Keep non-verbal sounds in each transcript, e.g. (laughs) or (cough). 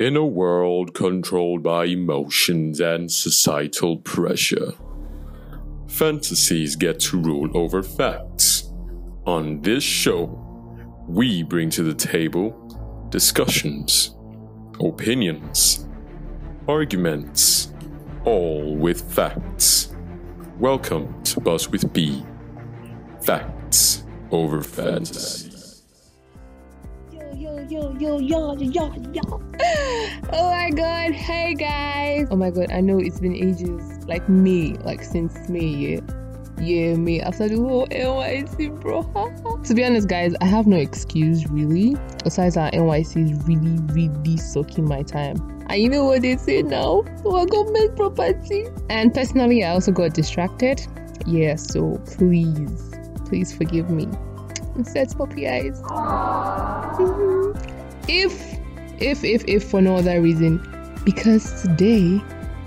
In a world controlled by emotions and societal pressure, fantasies get to rule over facts. On this show, we bring to the table discussions, opinions, arguments, all with facts. Welcome to Buzz with B. Facts over fantasy. Yo, yo, yo, yo, yo. Oh my god, hey guys. Oh my god, I know it's been ages. Like me, like since May, yeah. Yeah, me after the whole NYSC, bro. (laughs) to be honest, guys, I have no excuse really. Besides that, NYSC is really, really sucking my time. And you know what they say now? Our government property. And personally, I also got distracted. Yeah, so please, please forgive me. Set puppy eyes. if, if, if, if for no other reason, because today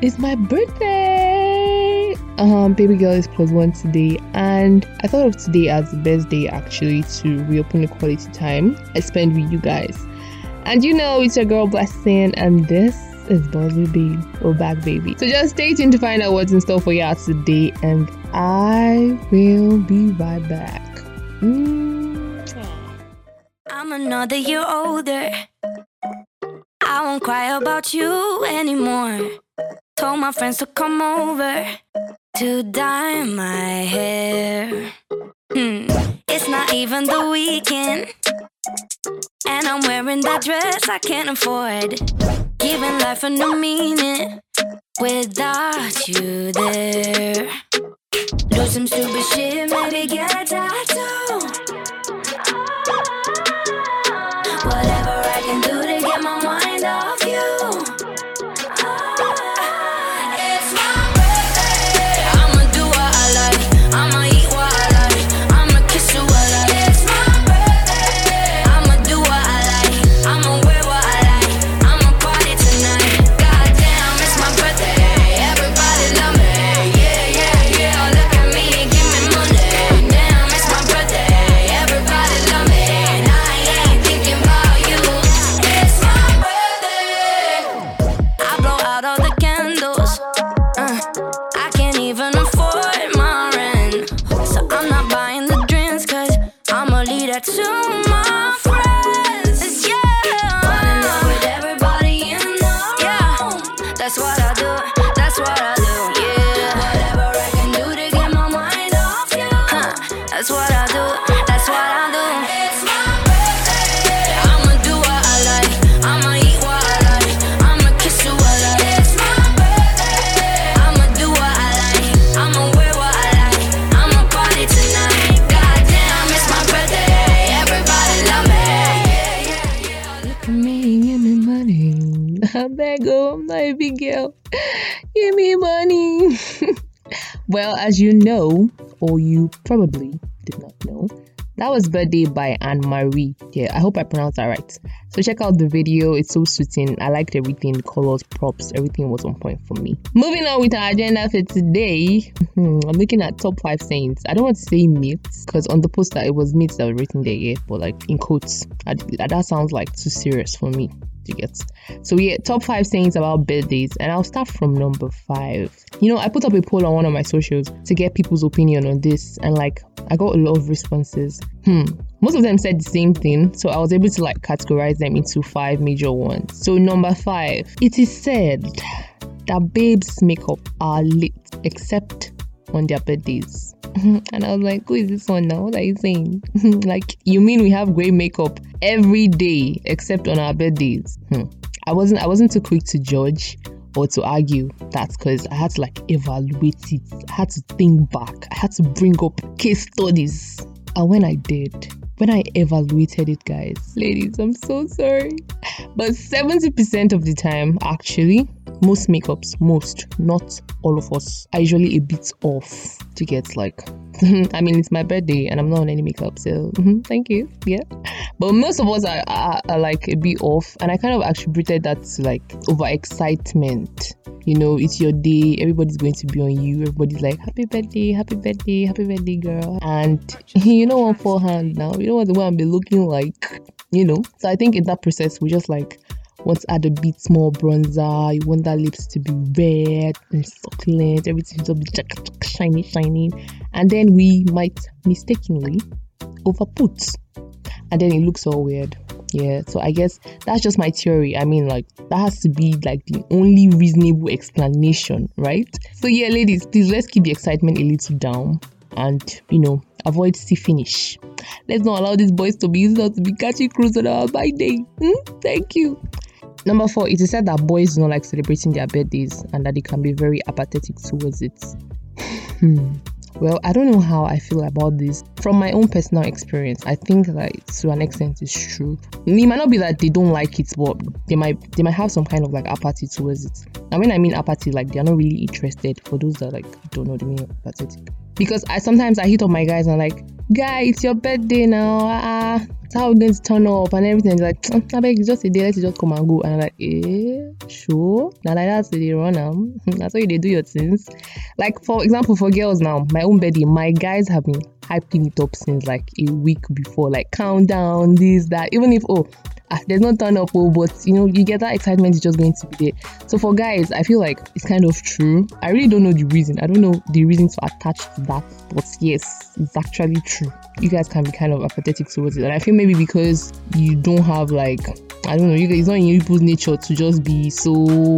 is my birthday. Um, baby girl is plus one today, and I thought of today as the best day actually to reopen the quality time I spend with you guys. And you know, it's your girl Blessing, and this is Buzzy B or Back Baby. So just stay tuned to find out what's in store for y'all today, and I will be right back. Mm. I'm another year older. I won't cry about you anymore. Told my friends to come over to dye my hair. Hmm. It's not even the weekend. And I'm wearing that dress I can't afford. Giving life a new meaning without you there. Do some stupid shit, maybe get a tattoo. Whatever That's a big girl. Give me money. (laughs) well, as you know, or you probably did not know, that was birthday by Anne Marie. Yeah, I hope I pronounced that right. So check out the video. It's so suiting. I liked everything, the colors, props, everything was on point for me. Moving on with our agenda for today. hmm, I'm looking at top five sayings. I don't want to say myths because on the poster it was myths that were written there, yeah, but like in quotes. I- that sounds like too serious for me to get. So yeah, top five things about birthdays, and I'll start from number five. You know, I put up a poll on one of my socials to get people's opinion on this, and like I got a lot of responses. Hmm. Most of them said the same thing, so I was able to like categorize them into five major ones. So number five, it is said that babes' makeup are lit except on their birthdays. (laughs) And I was like, who is this one now? What are you saying? (laughs) like, you mean we have great makeup every day except on our birthdays? Hmm. I wasn't I wasn't too quick to judge or to argue that because I had to like evaluate it. I had to think back. I had to bring up case studies. And when I did, when I evaluated it, guys, ladies, I'm so sorry. But 70% of the time, actually, most makeups, most, not all of us, are usually a bit off to get like. (laughs) I mean, it's my birthday and I'm not on any makeup, so mhm, thank you. Yeah. But most of us are, are, are like a bit off, and I kind of attributed that to like overexcitement. You know, it's your day, everybody's going to be on you, everybody's like, Happy birthday, happy birthday, happy birthday, girl. And (laughs) you know, on forehand now, you know what the one be looking like, you know. So I think in that process, we just like want to add a bit more bronzer, you want that lips to be red and succulent, everything to be shiny, shiny, and then we might mistakenly overput, and then it looks all weird. Yeah, so I guess that's just my theory. I mean, like, that has to be like the only reasonable explanation, right? So, yeah, ladies, please let's keep the excitement a little down and, you know, avoid see finish. Let's not allow these boys to be used to be catching cruise on our day. Hmm? Thank you. Number four, it is said that boys do not like celebrating their birthdays and that they can be very apathetic towards it. Hmm. Well, I don't know how I feel about this. From my own personal experience, I think that to an extent it's true. It might not be that they don't like it, but they might they might have some kind of like apathy towards it. And when I mean apathy, like they're not really interested. For those that like don't know the meaning of apathetic, because I sometimes I hit on my guys and like, guy, it's your birthday now. It's how we're going to turn up and everything. They're like, (tsk) I beg, it's just a day. Let's just come and go. And I'm like, eh, sure. Now like that's the run them. (laughs) That's how you do your things. Like for example, for girls now, my own birthday, my guys have been hyping it up since like a week before. Like countdown, this, that. Even if oh, ah, there's no turn up, oh, but you know, you get that excitement is just going to be there. So for guys, I feel like it's kind of true. I really don't know the reason. I don't know the reason to attach to that, but yes, it's actually true. You guys can be kind of apathetic towards it, and I feel maybe because you don't have like I don't know, you guys, it's not in your people's nature to just be so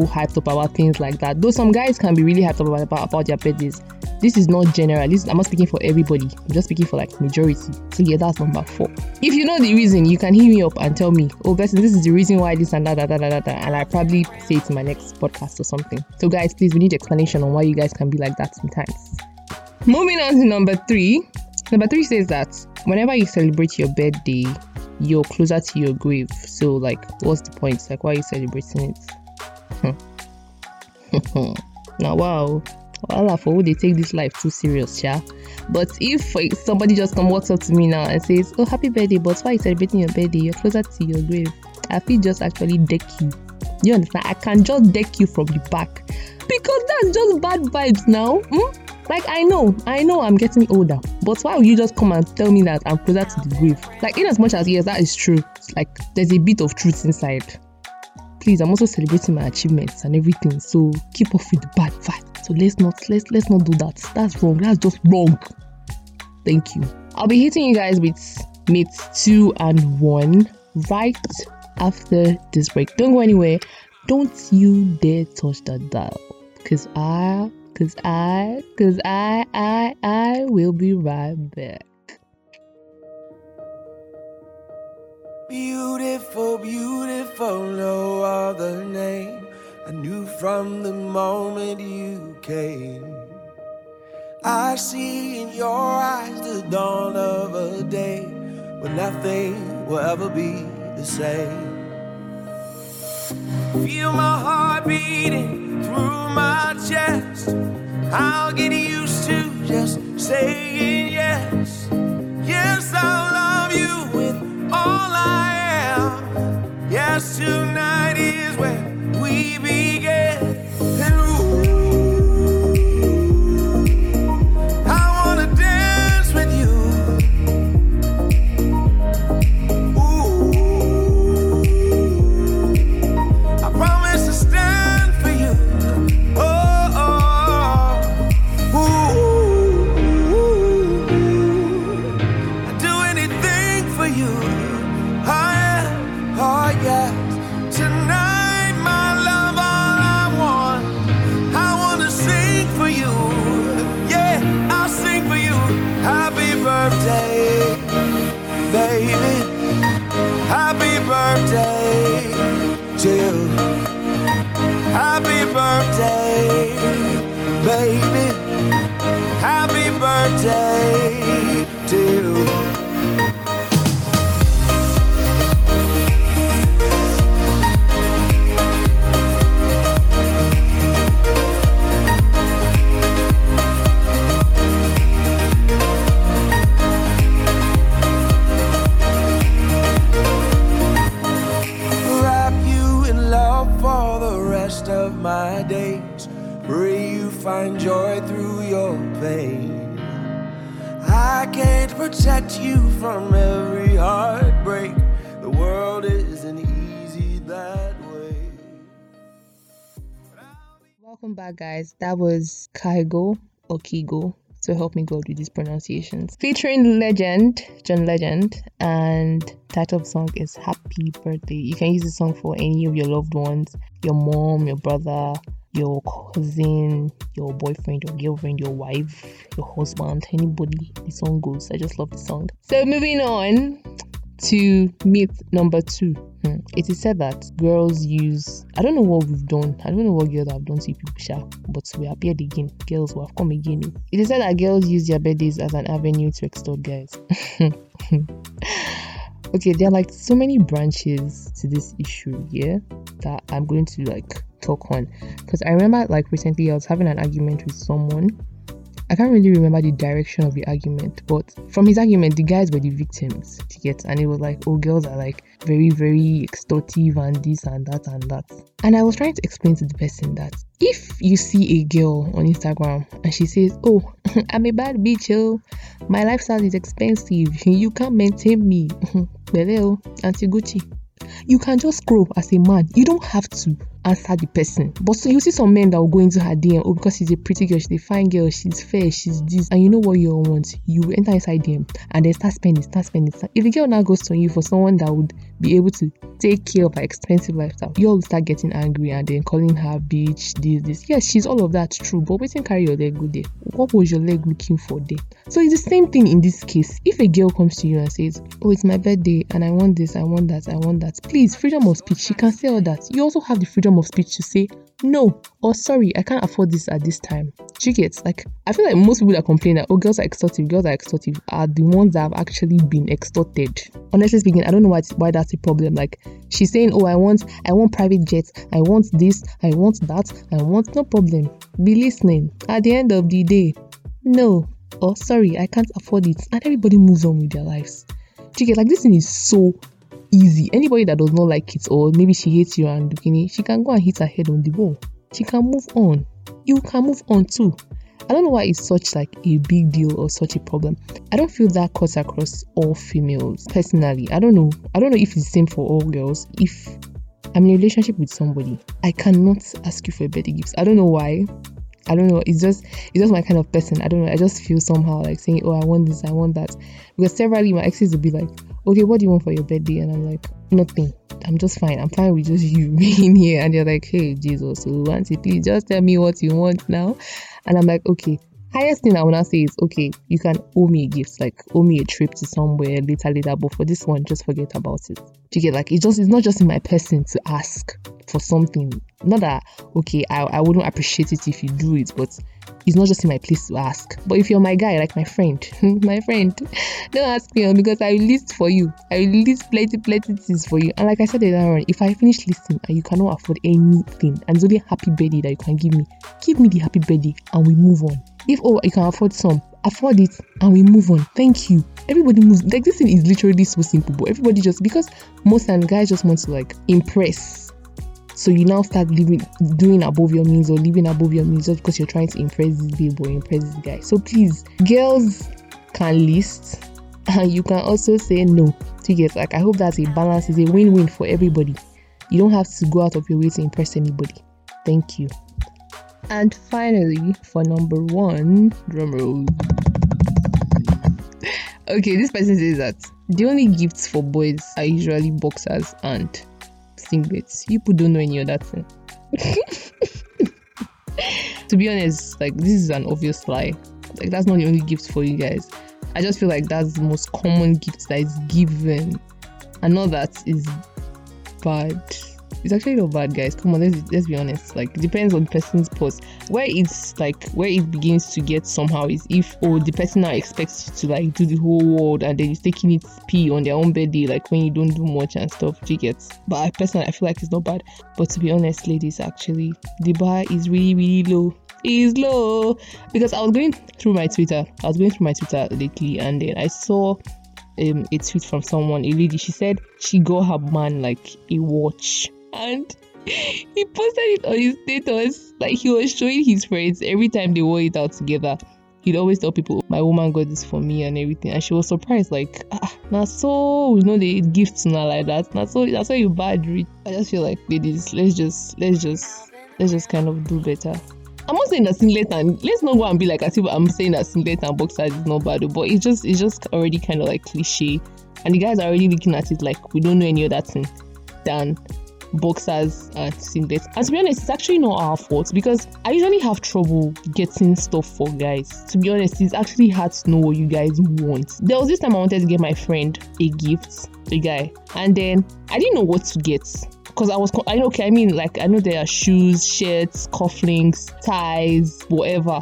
hyped up about things like that. Though some guys can be really hyped up about, about their birthdays. This is not general. This I'm not speaking for everybody. I'm just speaking for like majority. So yeah, that's number four. If you know the reason, you can hit me up and tell me, oh, person, this is the reason why this and that, that, that, that, that, and I probably say it in my next podcast or something. So guys, please, we need explanation on why you guys can be like that sometimes. Moving on to number three. Number three says that whenever you celebrate your birthday, you're closer to your grave. So, like, what's the point? Like, why are you celebrating it? (laughs) now, wow, Voila, for who they take this life too serious, yeah. But if somebody just come walks up to me now and says, "Oh, happy birthday," but why are you celebrating your birthday? You're closer to your grave. I feel just actually deck you. You understand? I can just deck you from the back because that's just bad vibes now. Hmm? Like I know, I know I'm getting older, but why would you just come and tell me that I'm closer to the grave? Like in as much as yes, that is true. Like there's a bit of truth inside. Please, I'm also celebrating my achievements and everything. So keep off with the bad vibe. So let's not let's let's not do that. That's wrong. That's just wrong. Thank you. I'll be hitting you guys with mates two and one right after this break. Don't go anywhere. Don't you dare touch that dial. Cause I Cause I, cause I, I, I will be right back. Beautiful, beautiful, no other name. I knew from the moment you came. I see in your eyes the dawn of a day when nothing will ever be the same. Feel my heart beating through my chest. I'll get used to just saying yes. Yes, I'll love you with all I am. Yes, tonight is where we begin. Baby. Happy birthday to you. right through your pain. I can't protect you from every heartbreak. The world isn't easy that way. Welcome back, guys. That was Kaigo Okigo so help me God with these pronunciations. Featuring Legend, John Legend, and title of song is Happy Birthday. You can use the song for any of your loved ones, your mom, your brother, your cousin, your boyfriend, your girlfriend, your wife, your husband, anybody. The song goes. I just love the song. So moving on to myth number two. Hmm. It is said that girls use I don't know what we've done. I don't know what girls have done to people, but we appeared again. Girls who have come again. It is said that girls use their birthdays as an avenue to extort guys. (laughs) okay, there are like so many branches to this issue, yeah, that I'm going to like talk on. Because I remember like recently I was having an argument with someone I can't really remember the direction of the argument, but from his argument, the guys were the victims to get, and it was like, oh, girls are like very, very extortive and this and that and that. And I was trying to explain to the person that if you see a girl on Instagram and she says, oh, (laughs) I'm a bad bitch, oh, my lifestyle is expensive, you can't maintain me, (laughs) Belle, oh, Auntie Gucci. You can just scroll as a man. You don't have to answer the person. But so you see some men that will go into her DM, oh, because she's a pretty girl, she's a fine girl, she's fair, she's this, and you know what you all want. You will enter inside DM and then start spending, start spending. Start. If the girl now goes to you for someone that would be able to take care of her expensive lifestyle, you all start getting angry and then calling her bitch, this, this. Yes, she's all of that, true, but waiting carry your leg good there. What was your leg looking for there? So it's the same thing in this case. If a girl comes to you and says, Oh, it's my birthday and I want this, I want that, I want that, please, freedom of speech. She can say all that. You also have the freedom of speech to say, No, or sorry, I can't afford this at this time. Do you get like I feel like most people that complain that oh girls are extortive, girls are extortive are the ones that have actually been extorted. Honestly speaking, I don't know why why that's a problem. Like she's saying, Oh, I want I want private jets, I want this, I want that, I want no problem. Be listening. At the end of the day, no, or sorry, I can't afford it. And everybody moves on with their lives. Do you get like this thing is so easy. Anybody that does not like it or maybe she hates you and bikini, she can go and hit her head on the wall. She can move on. You can move on too. I don't know why it's such like a big deal or such a problem. I don't feel that cuts across all females personally. I don't know. I don't know if it's the same for all girls. If I'm in a relationship with somebody, I cannot ask you for a birthday gift. I don't know why. I don't know. It's just it's just my kind of person. I don't know. I just feel somehow like saying, "Oh, I want this, I want that," because severally my exes will be like, "Okay, what do you want for your birthday?" And I'm like, "Nothing. I'm just fine. I'm fine with just (laughs) you being here." And they're like, "Hey, Jesus, so auntie, please just tell me what you want now." And I'm like, "Okay." Highest thing I wanna say is okay, you can owe me a gift, like owe me a trip to somewhere later, later. But for this one, just forget about it. Do you get like it's just it's not just in my person to ask for something. Not that okay, I, I wouldn't appreciate it if you do it, but it's not just in my place to ask. But if you're my guy, like my friend, (laughs) my friend, don't ask me oh, because I will list for you. I will list plenty, plenty things for you. And like I said earlier on, if I finish listing and you cannot afford anything and it's only a happy birthday that you can give me, give me the happy birthday and we move on. If oh you can afford some, afford it and we move on. Thank you. Everybody moves like this thing is literally so simple, but everybody just because most times guys just want to like impress so you now start living doing above your means or living above your means just because you're trying to impress this babe or impress this guy. So please, girls can list and you can also say no to get like I hope that's a balance, is a win-win for everybody. You don't have to go out of your way to impress anybody. Thank you. And finally, for number one, drum roll. Okay, this person says that the only gifts for boys are usually boxers and singlets. You people don't know any other thing. (laughs) to be honest, like this is an obvious lie. Like that's not the only gift for you guys. I just feel like that's the most common gift that is given. And not that is bad. It's actually not bad, guys. Come on, let's let's be honest. Like depends on the person's post. Where it's like where it begins to get somehow is if oh the person now expects to like do the whole world and then he's taking it pee on their own birthday, like when you don't do much and stuff. Do you get? But I personally I feel like it's not bad. But to be honest, ladies, actually the bar is really really low is low because I was going through my Twitter. I was going through my Twitter lately, and then I saw um, a tweet from someone, a lady. She said she got her man like a watch, and he posted it on his status. Like he was showing his friends every time they wore it out together. He'd always tell people, "My woman got this for me" and everything, and she was surprised. Like, ah, now so you know they gifts not like that. Now so that's why you bad rich. I just feel like ladies, let's just let's just let's just kind of do better. I'm not saying that singlet and let's not go and be like as if I'm saying that singlet and boxers is not bad, but it's just it's just already kind of like cliche, and the guys are already looking at it like we don't know any other thing than boxers and singlets. And to be honest, it's actually not our fault because I usually have trouble getting stuff for guys. To be honest, it's actually hard to know what you guys want. There was this time I wanted to get my friend a gift, a guy, and then I didn't know what to get because I was I know okay I mean like I know there are shoes, shirts, cufflinks, ties, whatever.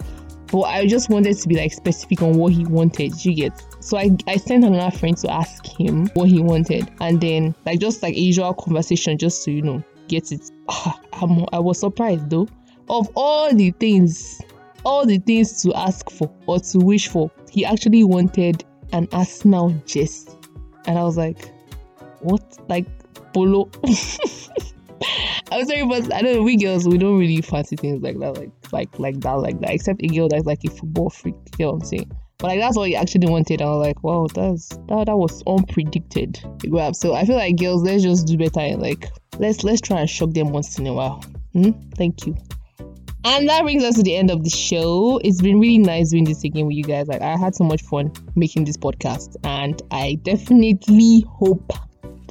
But I just wanted to be like specific on what he wanted. You get so I, I sent another friend to ask him what he wanted, and then like just like a usual conversation, just to you know get it. Ah, I'm, I was surprised though. Of all the things, all the things to ask for or to wish for, he actually wanted an Arsenal jersey, and I was like, what? Like polo? (laughs) I'm sorry, but I don't know. We girls, we don't really fancy things like that, like like like that, like that. Except a girl that's like a football freak. You know what I'm saying? But like that's what he actually wanted. I was like, wow, that's that that was unpredicted. Grab. So I feel like girls, let's just do better. And like let's let's try and shock them once in a while. Hmm? Thank you. And that brings us to the end of the show. It's been really nice doing this again with you guys. Like I had so much fun making this podcast, and I definitely hope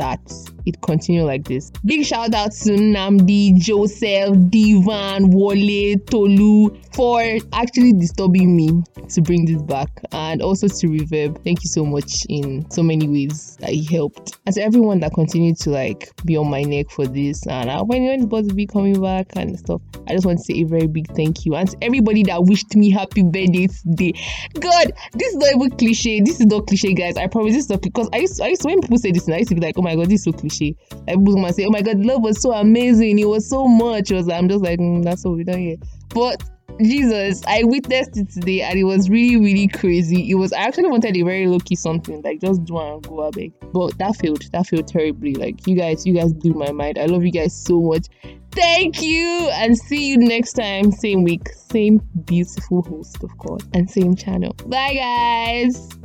that it continue like this. Big shout out to Namdi, Joseph, Divan, Wale, Tolu for actually disturbing me to bring this back and also to Reverb. Thank you so much in so many ways that he helped. And to everyone that continued to like be on my neck for this and uh, when it's supposed to be coming back and stuff. I just want to say a very big thank you. And to everybody that wished me happy birthday today. God, this is not even cliche. This is not cliche, guys. I promise this is not because I used, I used to, when people say this, I used to be like, oh my god, this is so cliche. Like people might say, oh my god, love was so amazing. It was so much. It was, I'm just like, mm, that's what we done here. But Jesus, I witnessed it today and it was really, really crazy. It was I actually wanted a very low key something, like just do and go away. But that failed. That failed terribly. Like you guys, you guys blew my mind. I love you guys so much. Thank you and see you next time, same week, same beautiful host, of course, and same channel. Bye guys.